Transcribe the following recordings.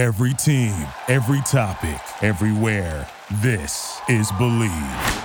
Every team, every topic, everywhere. This is Bleav.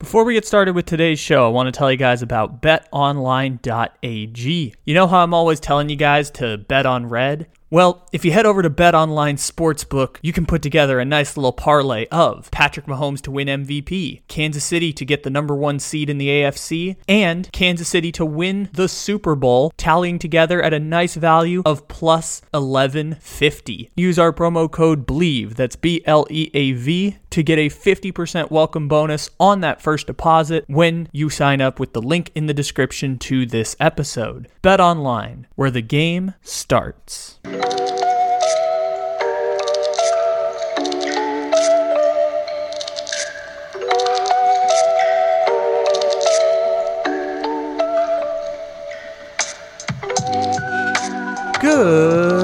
Before we get started with today's show, I want to tell you guys about betonline.ag. You know how I'm always telling you guys to bet on red? Well, if you head over to BetOnline Sportsbook, you can put together a nice little parlay of Patrick Mahomes to win MVP, Kansas City to get the number one seed in the AFC, and Kansas City to win the Super Bowl, tallying together at a nice value of plus 1150. Use our promo code BLEAV, that's B L E A V, to get a 50% welcome bonus on that first deposit when you sign up with the link in the description to this episode. Bet online, where the game starts. Good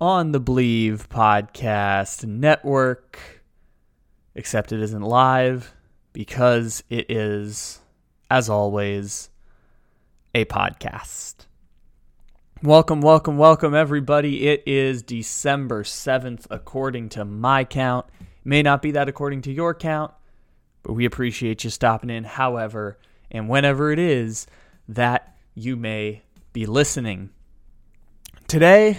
on the Bleav Podcast Network. Except it isn't live because it is, as always, a podcast. Welcome, welcome, welcome, everybody. It is December 7th, according to my count. May not be that according to your count, but we appreciate you stopping in, however, and whenever it is that you may be listening. Today,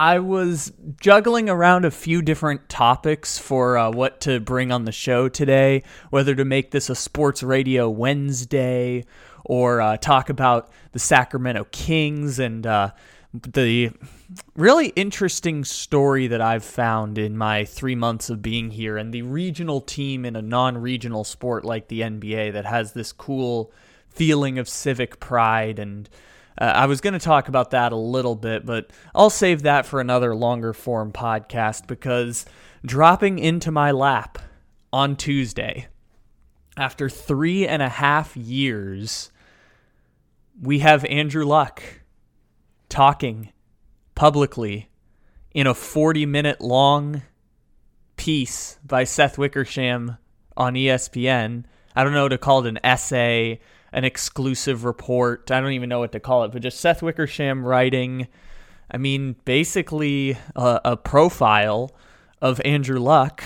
I was juggling around a few different topics for uh, what to bring on the show today, whether to make this a sports radio Wednesday or uh, talk about the Sacramento Kings and uh, the really interesting story that I've found in my three months of being here and the regional team in a non regional sport like the NBA that has this cool feeling of civic pride and uh, I was going to talk about that a little bit, but I'll save that for another longer form podcast because dropping into my lap on Tuesday, after three and a half years, we have Andrew Luck talking publicly in a 40 minute long piece by Seth Wickersham on ESPN. I don't know to call it an essay an exclusive report. I don't even know what to call it, but just Seth Wickersham writing, I mean, basically a, a profile of Andrew Luck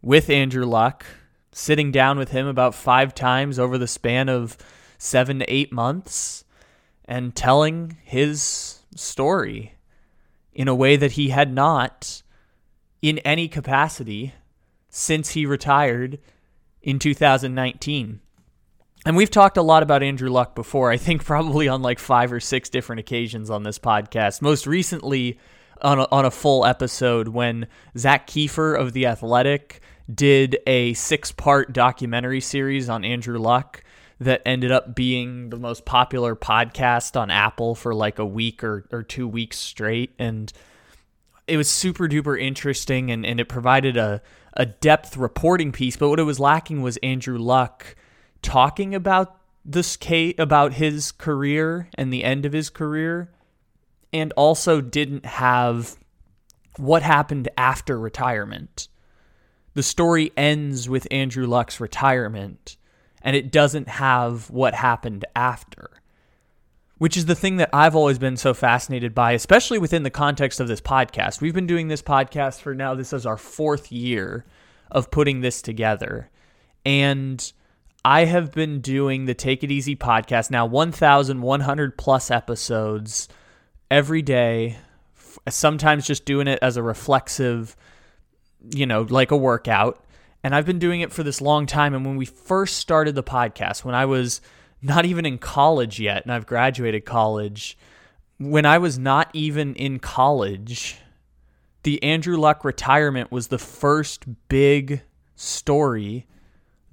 with Andrew Luck, sitting down with him about five times over the span of seven to eight months and telling his story in a way that he had not in any capacity since he retired in 2019. And we've talked a lot about Andrew Luck before, I think probably on like five or six different occasions on this podcast. Most recently, on a, on a full episode when Zak Keefer of The Athletic did a six part documentary series on Andrew Luck that ended up being the most popular podcast on Apple for like a week or, or two weeks straight. And it was super duper interesting and, and it provided a, a depth reporting piece. But what it was lacking was Andrew Luck talking about this case about his career and the end of his career and also didn't have what happened after retirement. The story ends with Andrew Luck's retirement and it doesn't have what happened after. Which is the thing that I've always been so fascinated by, especially within the context of this podcast. We've been doing this podcast for now, this is our fourth year of putting this together. And I have been doing the Take It Easy podcast now 1,100 plus episodes every day, sometimes just doing it as a reflexive, you know, like a workout. And I've been doing it for this long time. And when we first started the podcast, when I was not even in college yet, and I've graduated college, when I was not even in college, the Andrew Luck retirement was the first big story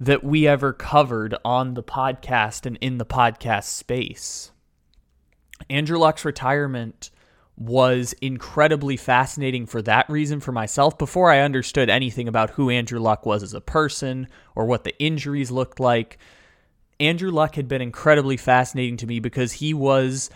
that we ever covered on the podcast and in the podcast space. Andrew Luck's retirement was incredibly fascinating for that reason for myself before I understood anything about who Andrew Luck was as a person or what the injuries looked like. Andrew Luck had been incredibly fascinating to me because he was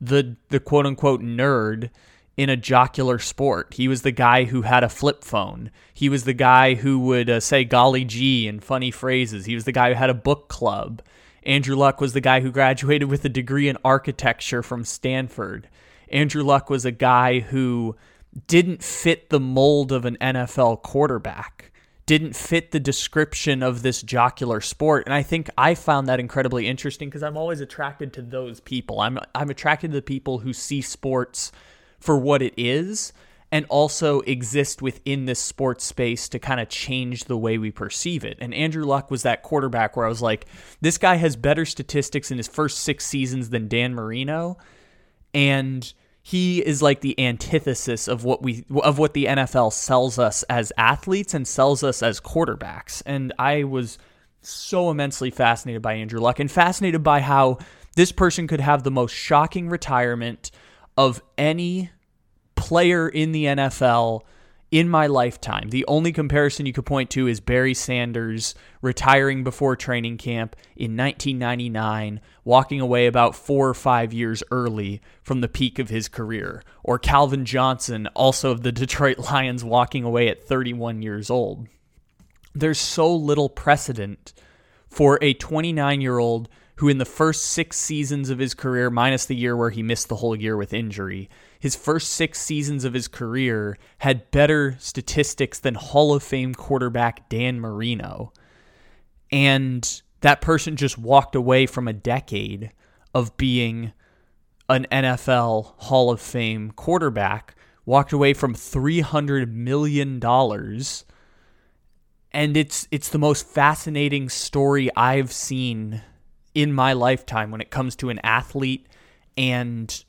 the the quote unquote nerd in a jocular sport. He was the guy who had a flip phone. He was the guy who would uh, say golly gee in funny phrases. He was the guy who had a book club. Andrew Luck was the guy who graduated with a degree in architecture from Stanford. Andrew Luck was a guy who didn't fit the mold of an NFL quarterback, didn't fit the description of this jocular sport. And I think I found that incredibly interesting because I'm always attracted to those people. I'm I'm attracted to the people who see sports for what it is and also exist within this sports space to kind of change the way we perceive it. And Andrew Luck was that quarterback where I was like, this guy has better statistics in his first six seasons than Dan Marino. And he is like the antithesis of what we of what the NFL sells us as athletes and sells us as quarterbacks. And I was so immensely fascinated by Andrew Luck and fascinated by how this person could have the most shocking retirement of any player in the NFL in my lifetime. The only comparison you could point to is Barry Sanders retiring before training camp in 1999, walking away about four or five years early from the peak of his career, or Calvin Johnson, also of the Detroit Lions, walking away at 31 years old. There's so little precedent for a 29 year old who, in the first six seasons of his career, minus the year where he missed the whole year with injury, his first six seasons of his career had better statistics than Hall of Fame quarterback Dan Marino. And that person just walked away from a decade of being an NFL Hall of Fame quarterback, walked away from $300 million. And it's it's the most fascinating story I've seen in my lifetime when it comes to an athlete and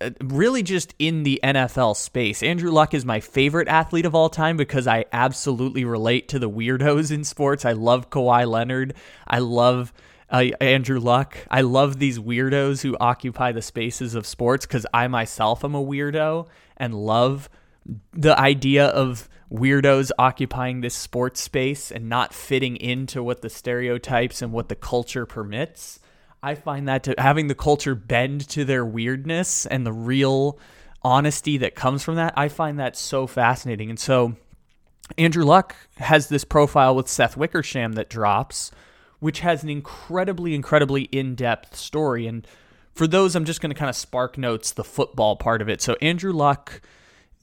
uh, really just in the NFL space. Andrew Luck is my favorite athlete of all time because I absolutely relate to the weirdos in sports. I love Kawhi Leonard. I love uh, Andrew Luck. I love these weirdos who occupy the spaces of sports because I myself am a weirdo and love the idea of weirdos occupying this sports space and not fitting into what the stereotypes and what the culture permits. I find that to having the culture bend to their weirdness and the real honesty that comes from that, I find that so fascinating. And so Andrew Luck has this profile with Seth Wickersham that drops, which has an incredibly, incredibly in depth story. And for those, I'm just going to kind of spark notes the football part of it. So Andrew Luck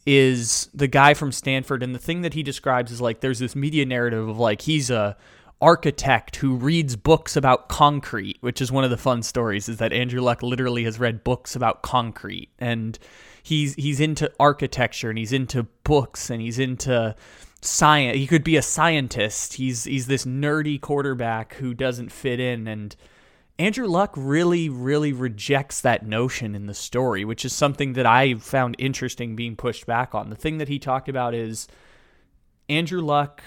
is the guy from Stanford, and the thing that he describes is like there's this media narrative of like he's a architect who reads books about concrete, which is one of the fun stories. Is that Andrew Luck literally has read books about concrete, and he's he's into architecture, and he's into books, and he's into science. He could be a scientist. He's he's this nerdy quarterback who doesn't fit in, and Andrew Luck really, really rejects that notion in the story, which is something that I found interesting being pushed back on. The thing that he talked about is Andrew Luck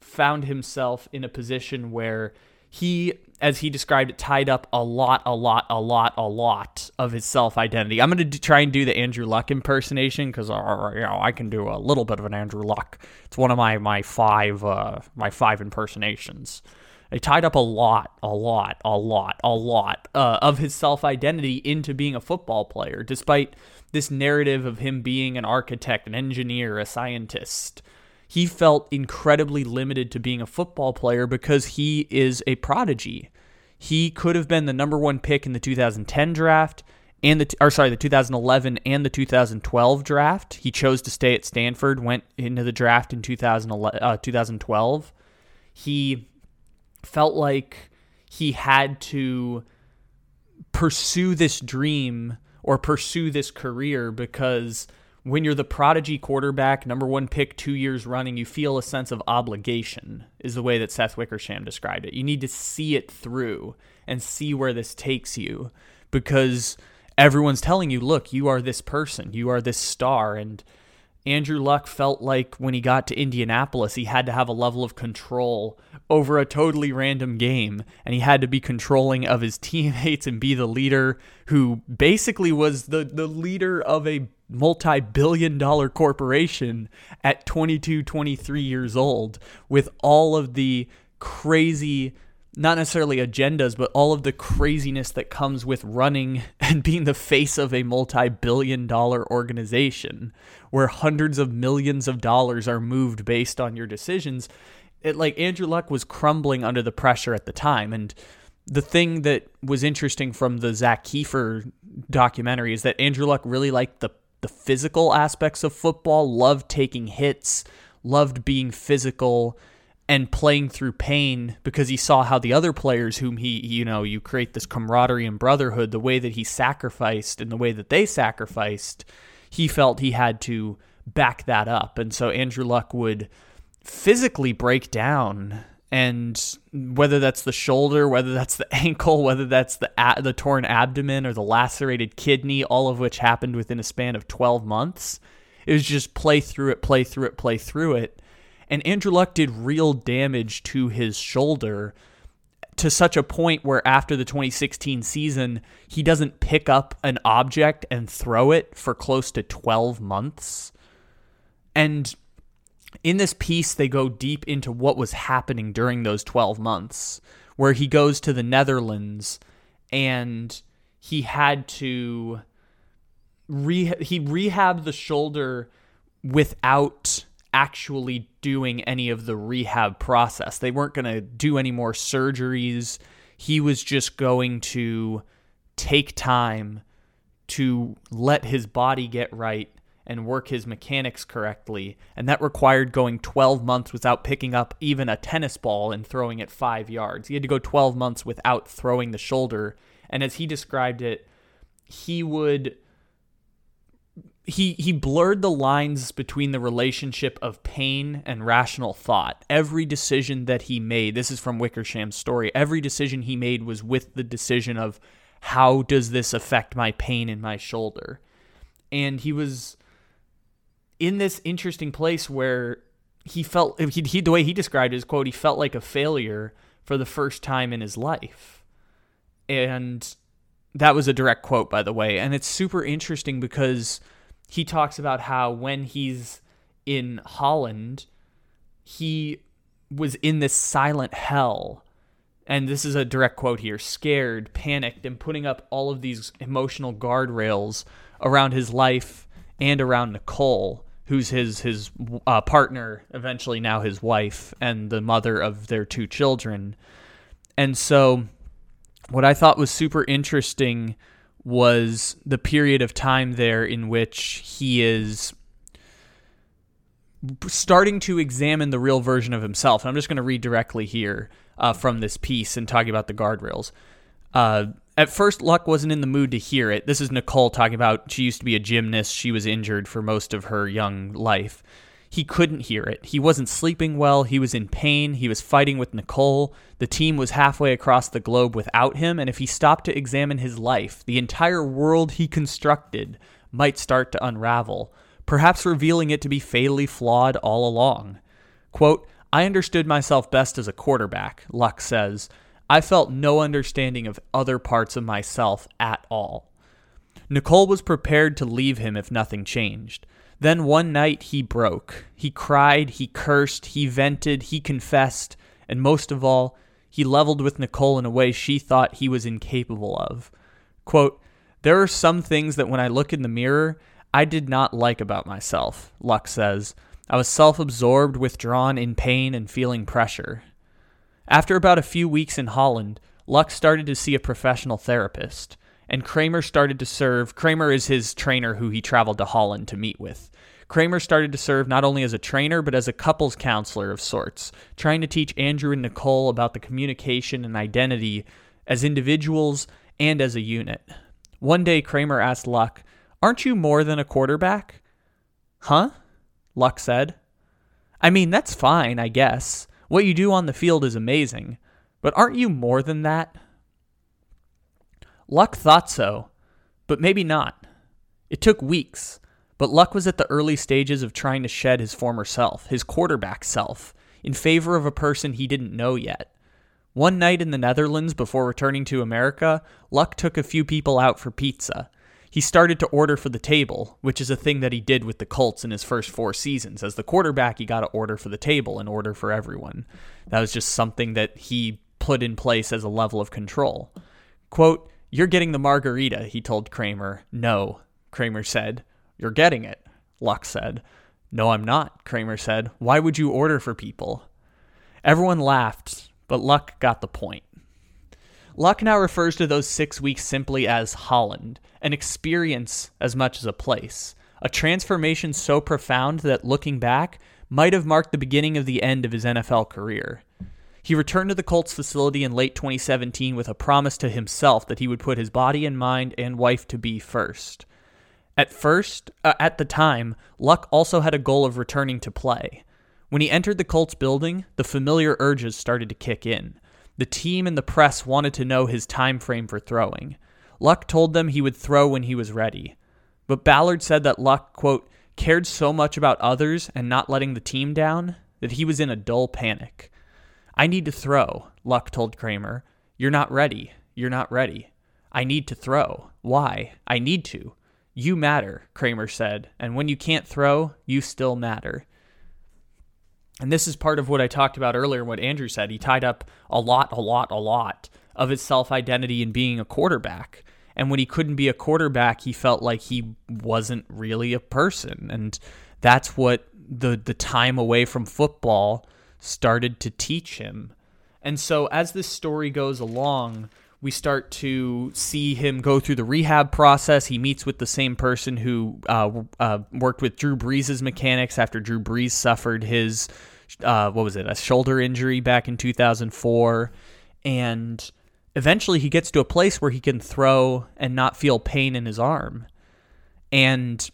found himself in a position where he, as he described it, tied up a lot, a lot, a lot, a lot of his self identity. I'm going to try and do the Andrew Luck impersonation because uh, you know I can do a little bit of an Andrew Luck. It's one of my my five uh, my five impersonations. They tied up a lot, a lot, a lot, a lot uh, of his self identity into being a football player, despite this narrative of him being an architect, an engineer, a scientist. He felt incredibly limited to being a football player because he is a prodigy. He could have been the number one pick in the 2010 draft and the or sorry the 2011 and the 2012 draft. He chose to stay at Stanford, went into the draft in 2011, uh, 2012. He felt like he had to pursue this dream or pursue this career because when you're the prodigy quarterback, number one pick two years running, you feel a sense of obligation, is the way that Seth Wickersham described it. You need to see it through and see where this takes you because everyone's telling you, look, you are this person, you are this star. And Andrew Luck felt like when he got to Indianapolis, he had to have a level of control over a totally random game, and he had to be controlling of his teammates and be the leader who basically was the, the leader of a multi billion dollar corporation at 22, 23 years old with all of the crazy not necessarily agendas, but all of the craziness that comes with running and being the face of a multi billion dollar organization where hundreds of millions of dollars are moved based on your decisions. It like Andrew Luck was crumbling under the pressure at the time. And the thing that was interesting from the Zak Keefer documentary is that Andrew Luck really liked the the physical aspects of football, loved taking hits, loved being physical and playing through pain because he saw how the other players whom he you know you create this camaraderie and brotherhood the way that he sacrificed and the way that they sacrificed he felt he had to back that up. And so Andrew Luck would physically break down and whether that's the shoulder whether that's the ankle whether that's the the torn abdomen or the lacerated kidney all of which happened within a span of 12 months it was just play through it play through it play through it and Andrew Luck did real damage to his shoulder to such a point where after the 2016 season, he doesn't pick up an object and throw it for close to 12 months. And in this piece, they go deep into what was happening during those 12 months, where he goes to the Netherlands and he had to re- he rehabbed the shoulder without actually doing any of the rehab process. They weren't going to do any more surgeries. He was just going to take time to let his body get right and work his mechanics correctly. And that required going 12 months without picking up even a tennis ball and throwing it five yards. He had to go 12 months without throwing the shoulder. And as he described it, he would he he blurred the lines between the relationship of pain and rational thought. Every decision that he made, this is from Wickersham's story, every decision he made was with the decision of how does this affect my pain in my shoulder? And he was in this interesting place where he felt he, he the way he described his quote, he felt like a failure for the first time in his life. And that was a direct quote by the way, and it's super interesting because he talks about how when he's in Holland, he was in this silent hell. And this is a direct quote here scared, panicked, and putting up all of these emotional guardrails around his life and around Nicole, who's his, his uh, partner, eventually now his wife, and the mother of their two children. And so, what I thought was super interesting was the period of time there in which he is starting to examine the real version of himself. And I'm just going to read directly here uh, from this piece and talking about the guardrails. Uh, at first, Luck wasn't in the mood to hear it. This is Nicole talking about she used to be a gymnast. She was injured for most of her young life. He couldn't hear it. He wasn't sleeping well. He was in pain. He was fighting with Nicole. The team was halfway across the globe without him, and if he stopped to examine his life, the entire world he constructed might start to unravel, perhaps revealing it to be fatally flawed all along. Quote, I understood myself best as a quarterback, Luck says. I felt no understanding of other parts of myself at all. Nicole was prepared to leave him if nothing changed. Then one night he broke. He cried, he cursed, he vented, he confessed, and most of all, he leveled with Nicole in a way she thought he was incapable of. Quote, There are some things that when I look in the mirror, I did not like about myself, Luck says. I was self absorbed, withdrawn, in pain, and feeling pressure. After about a few weeks in Holland, Luck started to see a professional therapist and Kramer started to serve. Kramer is his trainer who he traveled to Holland to meet with. Kramer started to serve not only as a trainer, but as a couples counselor of sorts, trying to teach Andrew and Nicole about the communication and identity as individuals and as a unit. One day, Kramer asked Luck, Aren't you more than a quarterback? Huh? Luck said. I mean, that's fine, I guess. What you do on the field is amazing. But aren't you more than that? Luck thought so, but maybe not. It took weeks, But Luck was at the early stages of trying to shed his former self, his quarterback self, in favor of a person he didn't know yet. One night in the Netherlands before returning to America, Luck took a few people out for pizza. He started to order for the table, which is a thing that he did with the Colts in his first four seasons. As the quarterback, he got to order for the table and order for everyone. That was just something that he put in place as a level of control. Quote, You're getting the margarita, he told Kramer. No, Kramer said. You're getting it, Luck said. No, I'm not, Kramer said. Why would you order for people? Everyone laughed, but Luck got the point. Luck now refers to those six weeks simply as Holland, an experience as much as a place, a transformation so profound that looking back might have marked the beginning of the end of his NFL career. He returned to the Colts facility in late 2017 with a promise to himself that he would put his body and mind and wife to be first. At first, uh, at the time, Luck also had a goal of returning to play. When he entered the Colts building, the familiar urges started to kick in. The team and the press wanted to know his time frame for throwing. Luck told them he would throw when he was ready. But Ballard said that Luck, quote, cared so much about others and not letting the team down that he was in a dull panic. I need to throw, Luck told Kramer. You're not ready. You're not ready. I need to throw. Why? I need to. You matter, Kramer said, and when you can't throw, you still matter. And this is part of what I talked about earlier, what Andrew said. He tied up a lot, a lot, a lot of his self identity in being a quarterback. And when he couldn't be a quarterback, he felt like he wasn't really a person. And that's what the, the time away from football started to teach him. And so as this story goes along, we start to see him go through the rehab process. He meets with the same person who uh, uh, worked with Drew Brees' mechanics after Drew Brees suffered his, uh, what was it, a shoulder injury back in 2004. And eventually he gets to a place where he can throw and not feel pain in his arm. And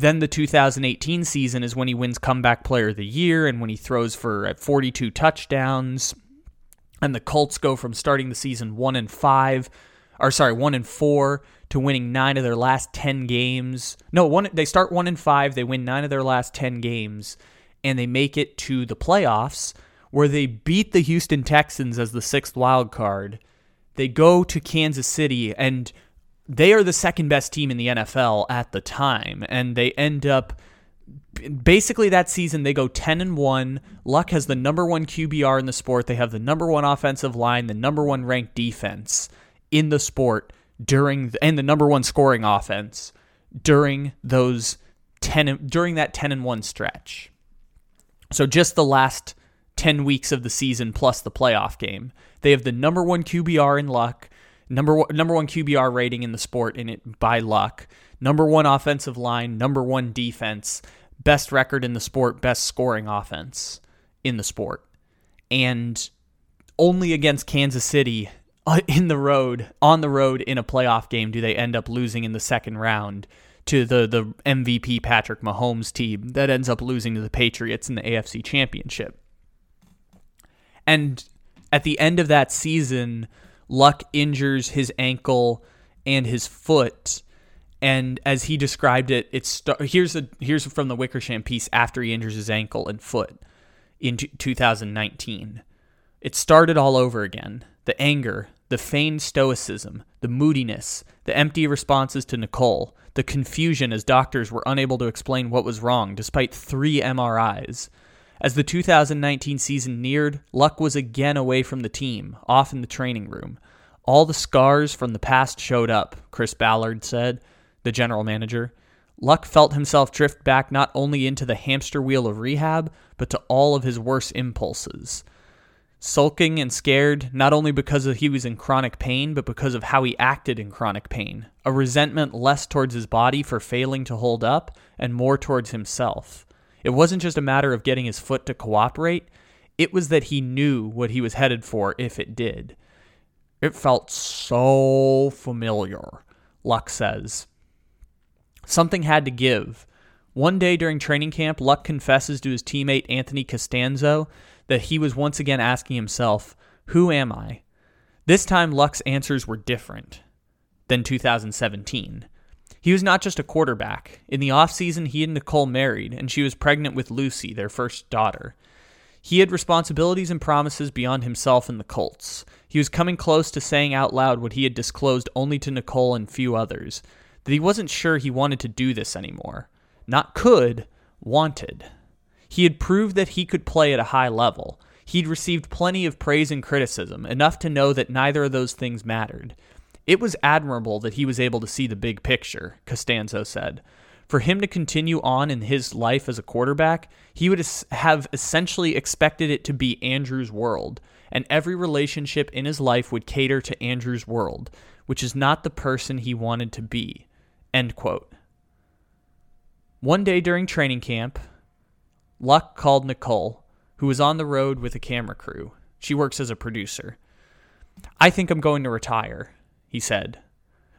then the 2018 season is when he wins comeback player of the year and when he throws for uh, 42 touchdowns and the Colts go from starting the season one and five, or sorry, one and four to winning nine of their last ten games. No, one they start one and five, they win nine of their last ten games, and they make it to the playoffs where they beat the Houston Texans as the sixth wild card. They go to Kansas City and they are the second best team in the NFL at the time, and they end up basically that season they go 10 and 1 luck has the number one qbr in the sport. They have the number one offensive line the number one ranked defense in the sport during and the number one scoring offense during those 10 during that 10 and 1 stretch. So just the last 10 weeks of the season plus the playoff game they have the number one qbr in luck number one, number one qbr rating in the sport in it by luck number one offensive line number one defense best record in the sport, best scoring offense in the sport. And only against Kansas City uh, in the road, on the road in a playoff game, do they end up losing in the second round to the, the MVP Patrick Mahomes team that ends up losing to the Patriots in the AFC Championship. And at the end of that season, Luck injures his ankle and his foot and as he described it, it's here's a here's from the Wickersham piece after he injures his ankle and foot in 2019. It started all over again. The anger, the feigned stoicism, the moodiness, the empty responses to Nicole, the confusion as doctors were unable to explain what was wrong despite three MRIs. As the 2019 season neared, Luck was again away from the team, off in the training room. All the scars from the past showed up, Chris Ballard said the general manager, Luck felt himself drift back not only into the hamster wheel of rehab, but to all of his worst impulses. Sulking and scared, not only because he was in chronic pain, but because of how he acted in chronic pain. A resentment less towards his body for failing to hold up, and more towards himself. It wasn't just a matter of getting his foot to cooperate, it was that he knew what he was headed for if it did. It felt so familiar, Luck says. Something had to give. One day during training camp, Luck confesses to his teammate Anthony Castonzo that he was once again asking himself, Who am I? This time, Luck's answers were different than 2017. He was not just a quarterback. In the offseason, he and Nicole married, and she was pregnant with Lucy, their first daughter. He had responsibilities and promises beyond himself and the Colts. He was coming close to saying out loud what he had disclosed only to Nicole and few others that he wasn't sure he wanted to do this anymore. Not could, wanted. He had proved that he could play at a high level. He'd received plenty of praise and criticism, enough to know that neither of those things mattered. It was admirable that he was able to see the big picture, Castonzo said. For him to continue on in his life as a quarterback, he would have essentially expected it to be Andrew's world, and every relationship in his life would cater to Andrew's world, which is not the person he wanted to be. End quote. One day during training camp, Luck called Nicole, who was on the road with a camera crew. She works as a producer. I think I'm going to retire he said.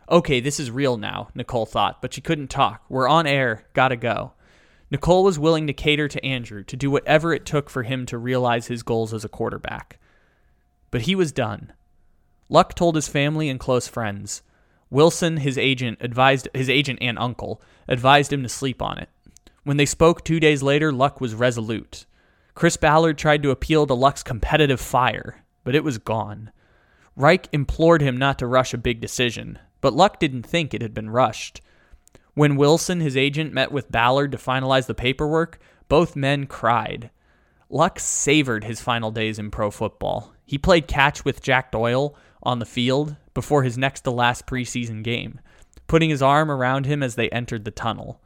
Okay, this is real now, Nicole thought, but she couldn't talk. We're on air, gotta go. Nicole was willing to cater to Andrew, to do whatever it took for him to realize his goals as a quarterback. But he was done. Luck told his family and close friends. Wilson, his agent, advised his agent and uncle, advised him to sleep on it. When they spoke two days later, Luck was resolute. Chris Ballard tried to appeal to Luck's competitive fire, but it was gone. Reich implored him not to rush a big decision, but Luck didn't think it had been rushed. When Wilson, his agent, met with Ballard to finalize the paperwork, both men cried. Luck savored his final days in pro football. He played catch with Jack Doyle on the field before his next to last preseason game, putting his arm around him as they entered the tunnel.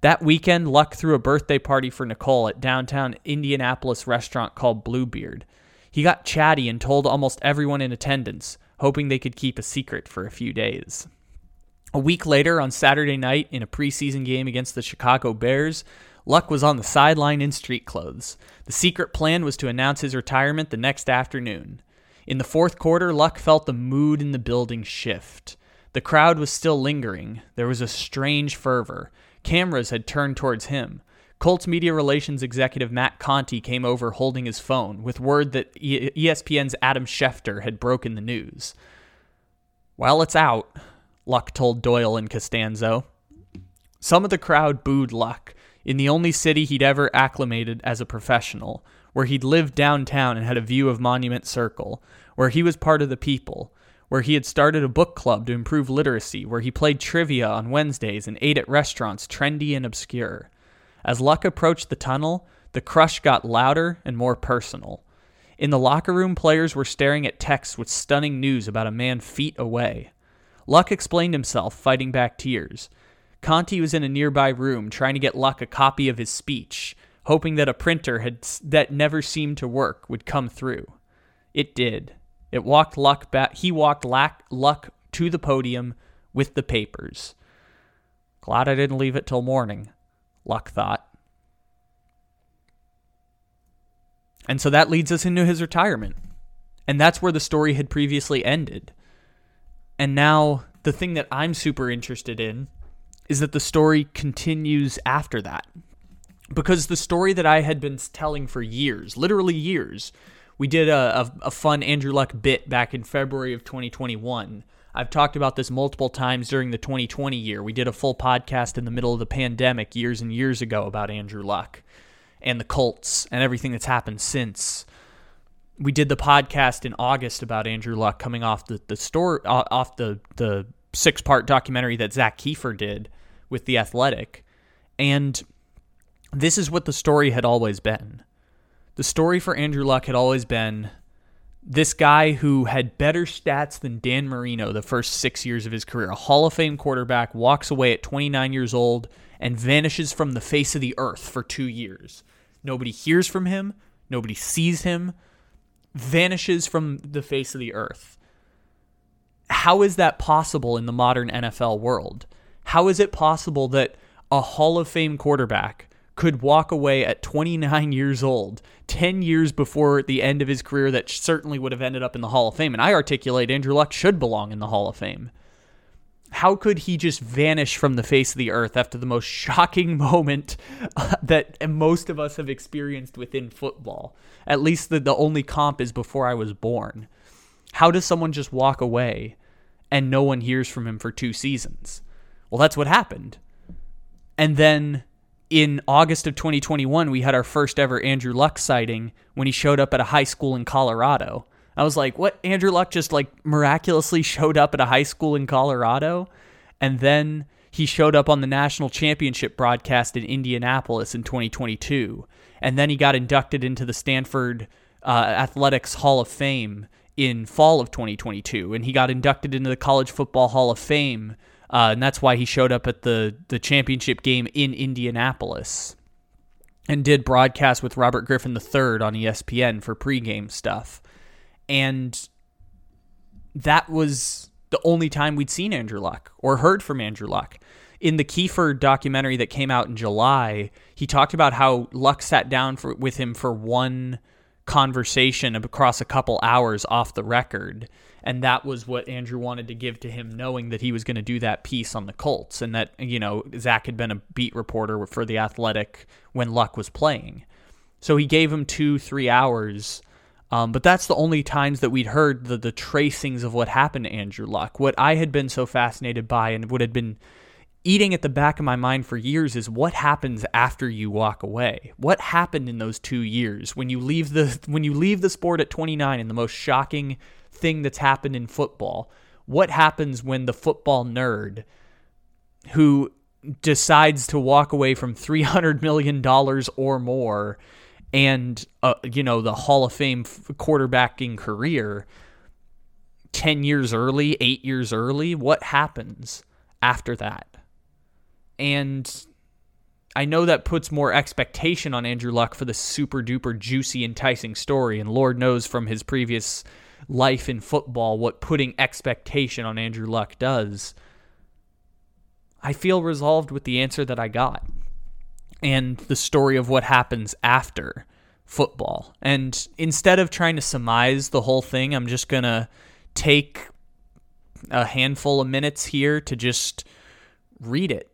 That weekend, Luck threw a birthday party for Nicole at downtown Indianapolis restaurant called Bluebeard. He got chatty and told almost everyone in attendance, hoping they could keep a secret for a few days. A week later, on Saturday night in a preseason game against the Chicago Bears, Luck was on the sideline in street clothes. The secret plan was to announce his retirement the next afternoon. In the fourth quarter, Luck felt the mood in the building shift. The crowd was still lingering. There was a strange fervor. Cameras had turned towards him. Colts media relations executive Matt Conti came over holding his phone with word that ESPN's Adam Schefter had broken the news. Well, it's out, Luck told Doyle and Castonzo. Some of the crowd booed Luck in the only city he'd ever acclimated as a professional, where he'd lived downtown and had a view of Monument Circle, where he was part of the people, where he had started a book club to improve literacy, where he played trivia on Wednesdays and ate at restaurants trendy and obscure. As Luck approached the tunnel, the crush got louder and more personal. In the locker room, players were staring at texts with stunning news about a man feet away. Luck explained himself, fighting back tears. Conti was in a nearby room trying to get Luck a copy of his speech, hoping that a printer had, that never seemed to work would come through. It did. It walked Luck back. He walked Luck to the podium with the papers. Glad I didn't leave it till morning. Luck thought. And so that leads us into his retirement. And that's where the story had previously ended. And now the thing that I'm super interested in is that the story continues after that. Because the story that I had been telling for years, literally years, we did a, a, a fun Andrew Luck bit back in February of 2021 I've talked about this multiple times during the 2020 year. We did a full podcast in the middle of the pandemic years and years ago about Andrew Luck and the Colts and everything that's happened since. We did the podcast in August about Andrew Luck coming off the the store uh, off the the six part documentary that Zak Keefer did with the Athletic, and this is what the story had always been. The story for Andrew Luck had always been this guy who had better stats than Dan Marino the first six years of his career, a Hall of Fame quarterback, walks away at 29 years old and vanishes from the face of the earth for two years. Nobody hears from him, nobody sees him, vanishes from the face of the earth. How is that possible in the modern NFL world? How is it possible that a Hall of Fame quarterback could walk away at 29 years old, 10 years before the end of his career, that certainly would have ended up in the Hall of Fame. And I articulate Andrew Luck should belong in the Hall of Fame. How could he just vanish from the face of the earth after the most shocking moment uh, that most of us have experienced within football? At least the, the only comp is before I was born. How does someone just walk away and no one hears from him for two seasons? Well, that's what happened. And then in August of 2021, we had our first ever Andrew Luck sighting when he showed up at a high school in Colorado. I was like, what? Andrew Luck just like miraculously showed up at a high school in Colorado? And then he showed up on the national championship broadcast in Indianapolis in 2022. And then he got inducted into the Stanford uh, Athletics Hall of Fame in fall of 2022. And he got inducted into the College Football Hall of Fame uh, and that's why he showed up at the the championship game in Indianapolis and did broadcast with Robert Griffin III on ESPN for pregame stuff. And that was the only time we'd seen Andrew Luck or heard from Andrew Luck. In the Keefer documentary that came out in July, he talked about how Luck sat down for, with him for one conversation across a couple hours off the record and that was what Andrew wanted to give to him, knowing that he was going to do that piece on the Colts, and that you know Zak had been a beat reporter for the Athletic when Luck was playing, so he gave him two, three hours. Um, but that's the only times that we'd heard the the tracings of what happened to Andrew Luck. What I had been so fascinated by, and what had been eating at the back of my mind for years is what happens after you walk away. What happened in those 2 years when you leave the when you leave the sport at 29 and the most shocking thing that's happened in football. What happens when the football nerd who decides to walk away from $300 million or more and, uh, you know, the Hall of Fame quarterbacking career 10 years early, eight years early? What happens after that? And I know that puts more expectation on Andrew Luck for the super duper juicy, enticing story. And Lord knows from his previous life in football what putting expectation on Andrew Luck does. I feel resolved with the answer that I got and the story of what happens after football. And instead of trying to surmise the whole thing, I'm just going to take a handful of minutes here to just read it.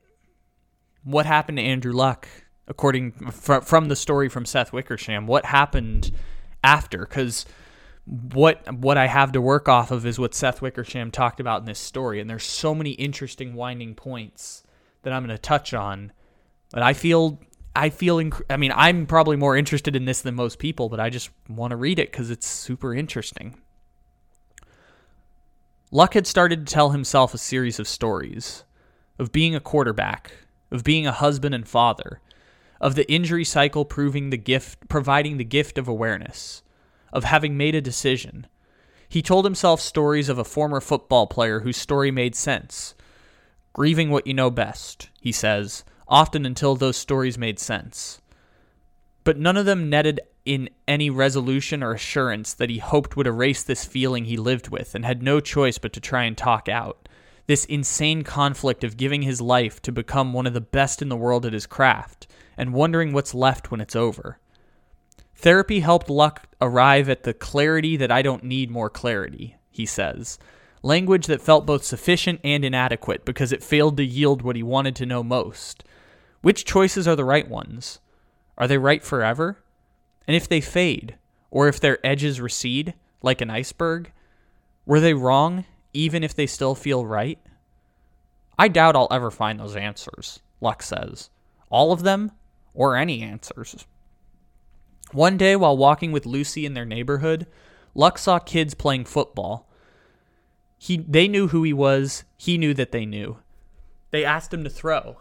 What happened to Andrew Luck, according from the story from Seth Wickersham? What happened after? Because what what I have to work off of is what Seth Wickersham talked about in this story, and there's so many interesting winding points that I'm going to touch on. But I feel I feel inc- I mean I'm probably more interested in this than most people, but I just want to read it because it's super interesting. Luck had started to tell himself a series of stories of being a quarterback, of being a husband and father, of the injury cycle proving the gift providing the gift of awareness of having made a decision. He told himself stories of a former football player whose story made sense. Grieving what you know best, he says, often until those stories made sense. But none of them netted in any resolution or assurance that he hoped would erase this feeling he lived with and had no choice but to try and talk out. This insane conflict of giving his life to become one of the best in the world at his craft and wondering what's left when it's over. Therapy helped Luck arrive at the clarity that I don't need more clarity, he says. Language that felt both sufficient and inadequate because it failed to yield what he wanted to know most. Which choices are the right ones? Are they right forever? And if they fade, or if their edges recede, like an iceberg, were they wrong even if they still feel right? I doubt I'll ever find those answers, Luck says. All of them, or any answers. One day, while walking with Lucy in their neighborhood, Luck saw kids playing football. He, they knew who he was. He knew that they knew. They asked him to throw.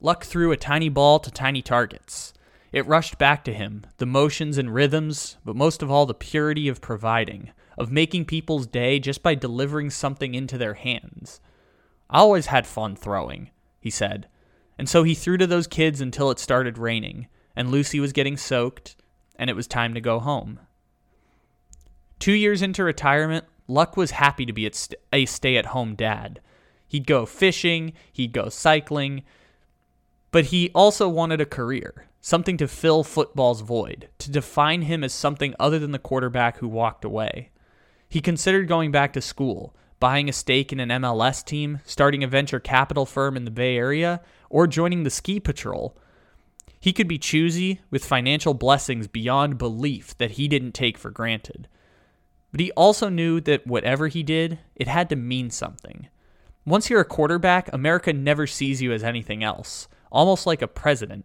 Luck threw a tiny ball to tiny targets. It rushed back to him, the motions and rhythms, but most of all, the purity of providing, of making people's day just by delivering something into their hands. I always had fun throwing, he said. And so he threw to those kids until it started raining, and Lucy was getting soaked, and it was time to go home. Two years into retirement, Luck was happy to be a stay at home dad. He'd go fishing, he'd go cycling, but he also wanted a career, something to fill football's void, to define him as something other than the quarterback who walked away. He considered going back to school, buying a stake in an MLS team, starting a venture capital firm in the Bay Area, or joining the ski patrol, he could be choosy with financial blessings beyond belief that he didn't take for granted. But he also knew that whatever he did, it had to mean something. Once you're a quarterback, America never sees you as anything else, almost like a president.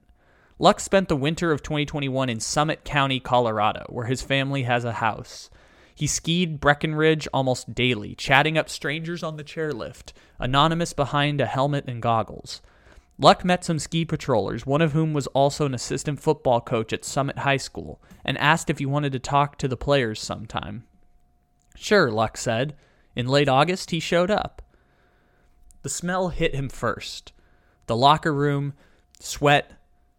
Luck spent the winter of 2021 in Summit County, Colorado, where his family has a house. He skied Breckenridge almost daily, chatting up strangers on the chairlift, anonymous behind a helmet and goggles. Luck met some ski patrollers, one of whom was also an assistant football coach at Summit High School, and asked if he wanted to talk to the players sometime. Sure, Luck said. In late August, he showed up. The smell hit him first the locker room, sweat,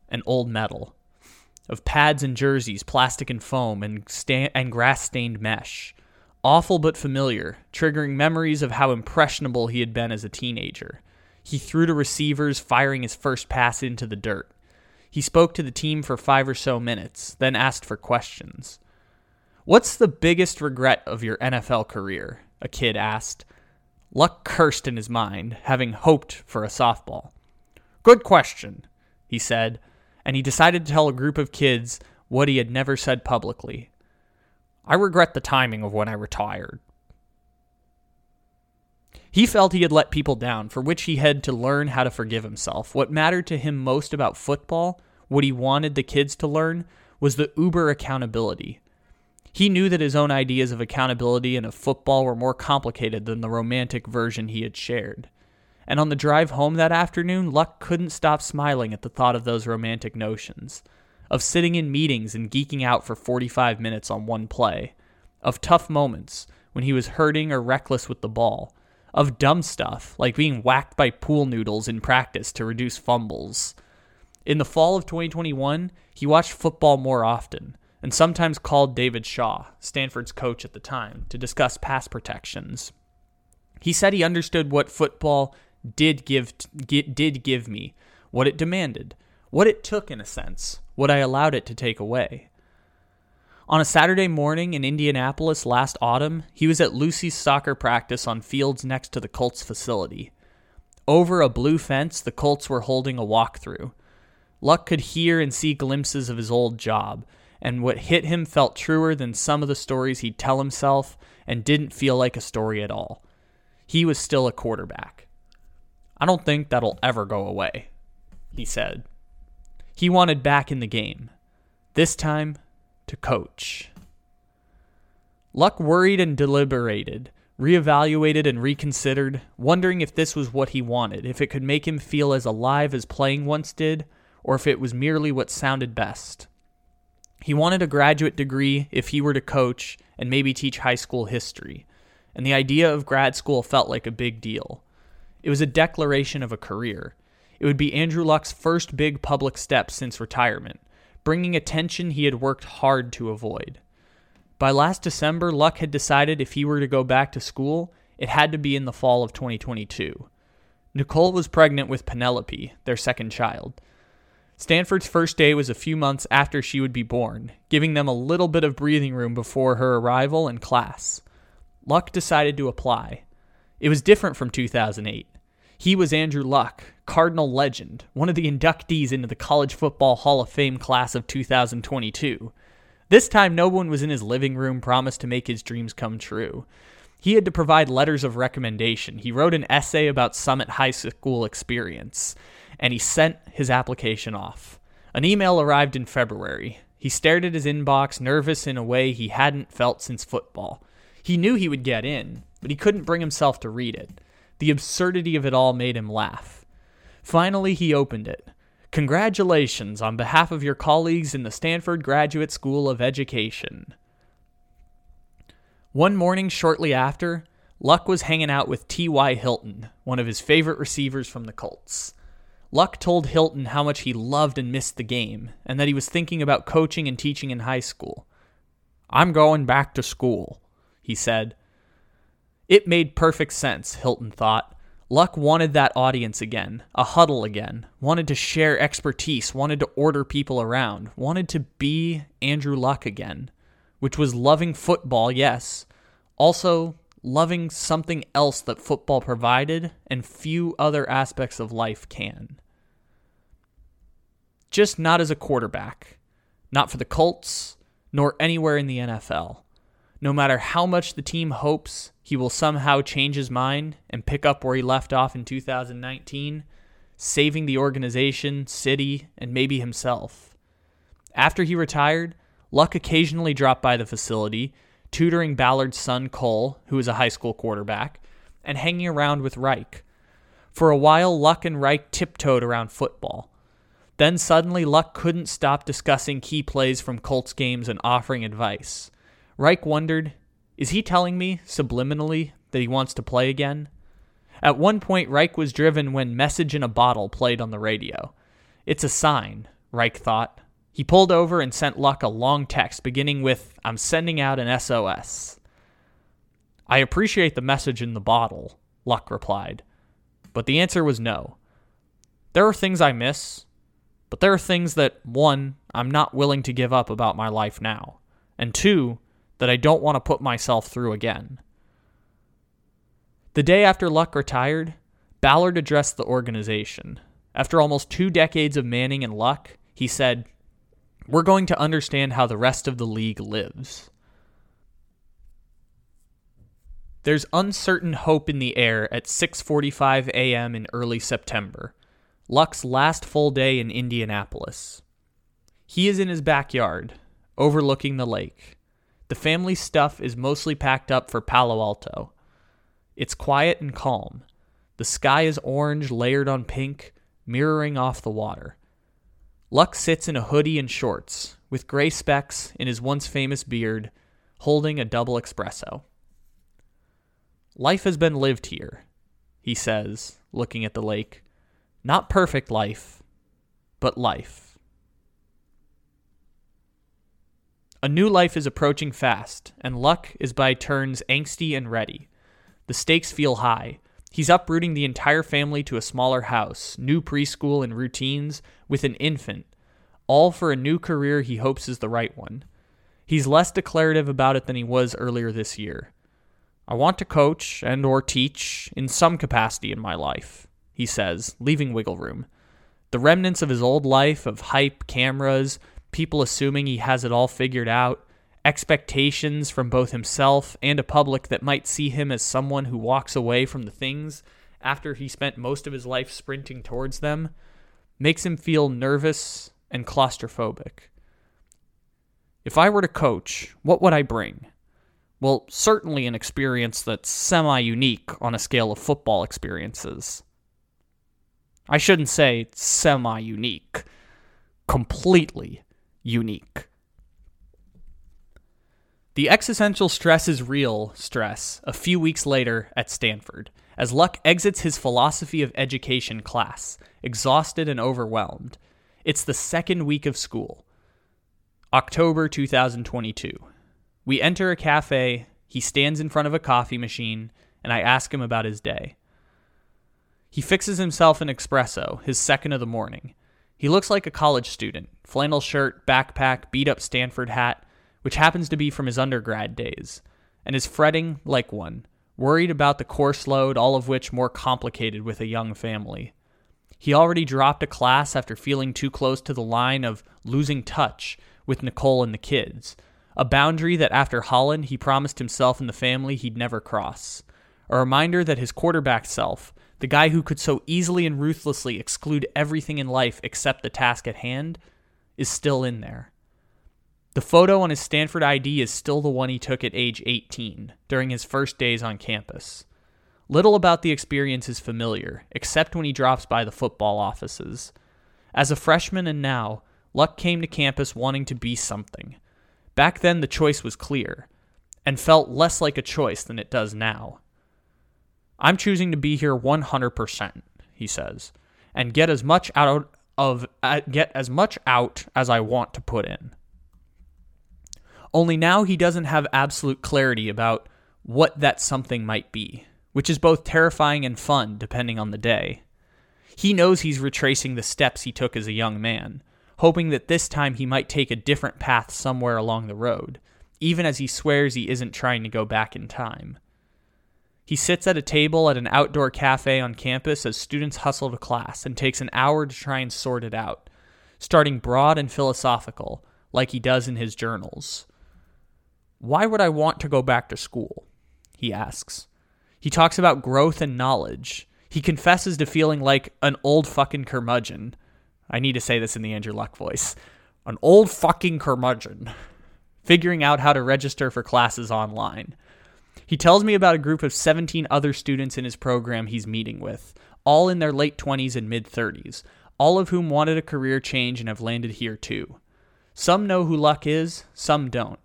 and old metal. Of pads and jerseys, plastic and foam, and, sta- and grass stained mesh. Awful but familiar, triggering memories of how impressionable he had been as a teenager. He threw to receivers, firing his first pass into the dirt. He spoke to the team for five or so minutes, then asked for questions. What's the biggest regret of your NFL career? A kid asked. Luck cursed in his mind, having hoped for a softball. Good question, he said, and he decided to tell a group of kids what he had never said publicly. I regret the timing of when I retired. He felt he had let people down, for which he had to learn how to forgive himself. What mattered to him most about football, what he wanted the kids to learn, was the uber accountability. He knew that his own ideas of accountability and of football were more complicated than the romantic version he had shared. And on the drive home that afternoon, Luck couldn't stop smiling at the thought of those romantic notions. Of sitting in meetings and geeking out for 45 minutes on one play. Of tough moments when he was hurting or reckless with the ball. Of dumb stuff like being whacked by pool noodles in practice to reduce fumbles. In the fall of 2021, he watched football more often and sometimes called David Shaw, Stanford's coach at the time, to discuss pass protections. He said he understood what football did give did give me, what it demanded, what it took in a sense, what I allowed it to take away. On a Saturday morning in Indianapolis last autumn, he was at Lucy's soccer practice on fields next to the Colts facility. Over a blue fence, the Colts were holding a walkthrough. Luck could hear and see glimpses of his old job, and what hit him felt truer than some of the stories he'd tell himself and didn't feel like a story at all. He was still a quarterback. I don't think that'll ever go away, he said. He wanted back in the game, this time to coach. Luck worried and deliberated, reevaluated and reconsidered, wondering if this was what he wanted, if it could make him feel as alive as playing once did, or if it was merely what sounded best. He wanted a graduate degree if he were to coach and maybe teach high school history, and the idea of grad school felt like a big deal. It was a declaration of a career. It would be Andrew Luck's first big public step since retirement, bringing attention he had worked hard to avoid. By last December, Luck had decided if he were to go back to school, it had to be in the fall of 2022. Nicole was pregnant with Penelope, their second child, Stanford's first day was a few months after she would be born, giving them a little bit of breathing room before her arrival in class. Luck decided to apply. It was different from 2008. He was Andrew Luck, Cardinal legend, one of the inductees into the College Football Hall of Fame class of 2022. This time, no one was in his living room promised to make his dreams come true. He had to provide letters of recommendation. He wrote an essay about Summit High School experience and he sent his application off. An email arrived in February. He stared at his inbox, nervous in a way he hadn't felt since football. He knew he would get in, but he couldn't bring himself to read it. The absurdity of it all made him laugh. Finally, he opened it. Congratulations on behalf of your colleagues in the Stanford Graduate School of Education. One morning shortly after, Luck was hanging out with T.Y. Hilton, one of his favorite receivers from the Colts. Luck told Hilton how much he loved and missed the game, and that he was thinking about coaching and teaching in high school. I'm going back to school, he said. It made perfect sense, Hilton thought. Luck wanted that audience again, a huddle again, wanted to share expertise, wanted to order people around, wanted to be Andrew Luck again, which was loving football, yes, also loving something else that football provided and few other aspects of life can. Just not as a quarterback, not for the Colts, nor anywhere in the NFL. No matter how much the team hopes he will somehow change his mind and pick up where he left off in 2019, saving the organization, city, and maybe himself. After he retired, Luck occasionally dropped by the facility, tutoring Ballard's son Cole, who was a high school quarterback, and hanging around with Reich. For a while, Luck and Reich tiptoed around football. Then suddenly, Luck couldn't stop discussing key plays from Colts games and offering advice. Reich wondered is he telling me, subliminally, that he wants to play again? At one point, Reich was driven when Message in a Bottle played on the radio. It's a sign, Reich thought. He pulled over and sent Luck a long text beginning with, I'm sending out an SOS. I appreciate the message in the bottle, Luck replied. But the answer was no. There are things I miss, but there are things that, one, I'm not willing to give up about my life now, and two, that I don't want to put myself through again. The day after Luck retired, Ballard addressed the organization. After almost two decades of Manning and Luck, he said, We're going to understand how the rest of the league lives. There's uncertain hope in the air at 6:45 a.m. in early September, Luck's last full day in Indianapolis. He is in his backyard, overlooking the lake. The family stuff is mostly packed up for Palo Alto. It's quiet and calm. The sky is orange layered on pink, mirroring off the water. Luck sits in a hoodie and shorts, with gray specks in his once famous beard, holding a double espresso. Life has been lived here, he says, looking at the lake. Not perfect life, but life. A new life is approaching fast, and Luck is by turns angsty and ready. The stakes feel high. He's uprooting the entire family to a smaller house, new preschool and routines, with an infant, all for a new career he hopes is the right one. He's less declarative about it than he was earlier this year. I want to coach and or teach in some capacity in my life, he says, leaving wiggle room. The remnants of his old life of hype, cameras, people assuming he has it all figured out, expectations from both himself and a public that might see him as someone who walks away from the things after he spent most of his life sprinting towards them, makes him feel nervous and claustrophobic. If I were to coach, what would I bring? Well, certainly an experience that's semi unique on a scale of football experiences. I shouldn't say semi unique, completely unique. The existential stress is real stress a few weeks later at Stanford, as Luck exits his philosophy of education class, exhausted and overwhelmed. It's the second week of school. October 2022. We enter a cafe, he stands in front of a coffee machine, and I ask him about his day. He fixes himself an espresso, his second of the morning. He looks like a college student flannel shirt, backpack, beat up Stanford hat, which happens to be from his undergrad days, and is fretting like one, worried about the course load, all of which more complicated with a young family. He already dropped a class after feeling too close to the line of losing touch with Nicole and the kids, a boundary that after Holland he promised himself and the family he'd never cross. A reminder that his quarterback self, the guy who could so easily and ruthlessly exclude everything in life except the task at hand, is still in there. The photo on his Stanford ID is still the one he took at age 18 during his first days on campus. Little about the experience is familiar, except when he drops by the football offices. As a freshman and now, Luck came to campus wanting to be something. Back then, the choice was clear, and felt less like a choice than it does now. I'm choosing to be here 100%, he says, and get as much out of uh, get as much out as I want to put in. Only now he doesn't have absolute clarity about what that something might be, which is both terrifying and fun depending on the day. He knows he's retracing the steps he took as a young man, hoping that this time he might take a different path somewhere along the road, even as he swears he isn't trying to go back in time. He sits at a table at an outdoor cafe on campus as students hustle to class and takes an hour to try and sort it out, starting broad and philosophical, like he does in his journals. Why would I want to go back to school? He asks. He talks about growth and knowledge. He confesses to feeling like an old fucking curmudgeon. I need to say this in the Andrew Luck voice. An old fucking curmudgeon. Figuring out how to register for classes online. He tells me about a group of 17 other students in his program he's meeting with, all in their late 20s and mid 30s, all of whom wanted a career change and have landed here too. Some know who Luck is, some don't.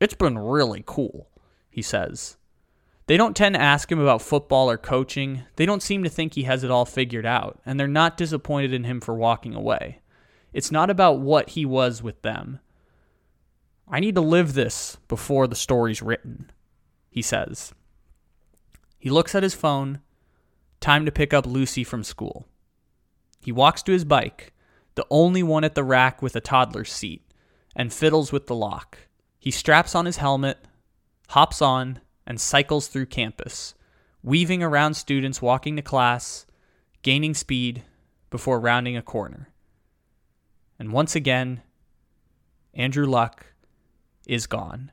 It's been really cool, he says. They don't tend to ask him about football or coaching. They don't seem to think he has it all figured out, and they're not disappointed in him for walking away. It's not about what he was with them. I need to live this before the story's written, he says. He looks at his phone. Time to pick up Lucy from school. He walks to his bike, the only one at the rack with a toddler's seat, and fiddles with the lock. He straps on his helmet, hops on, and cycles through campus, weaving around students walking to class, gaining speed before rounding a corner. And once again, Andrew Luck is gone.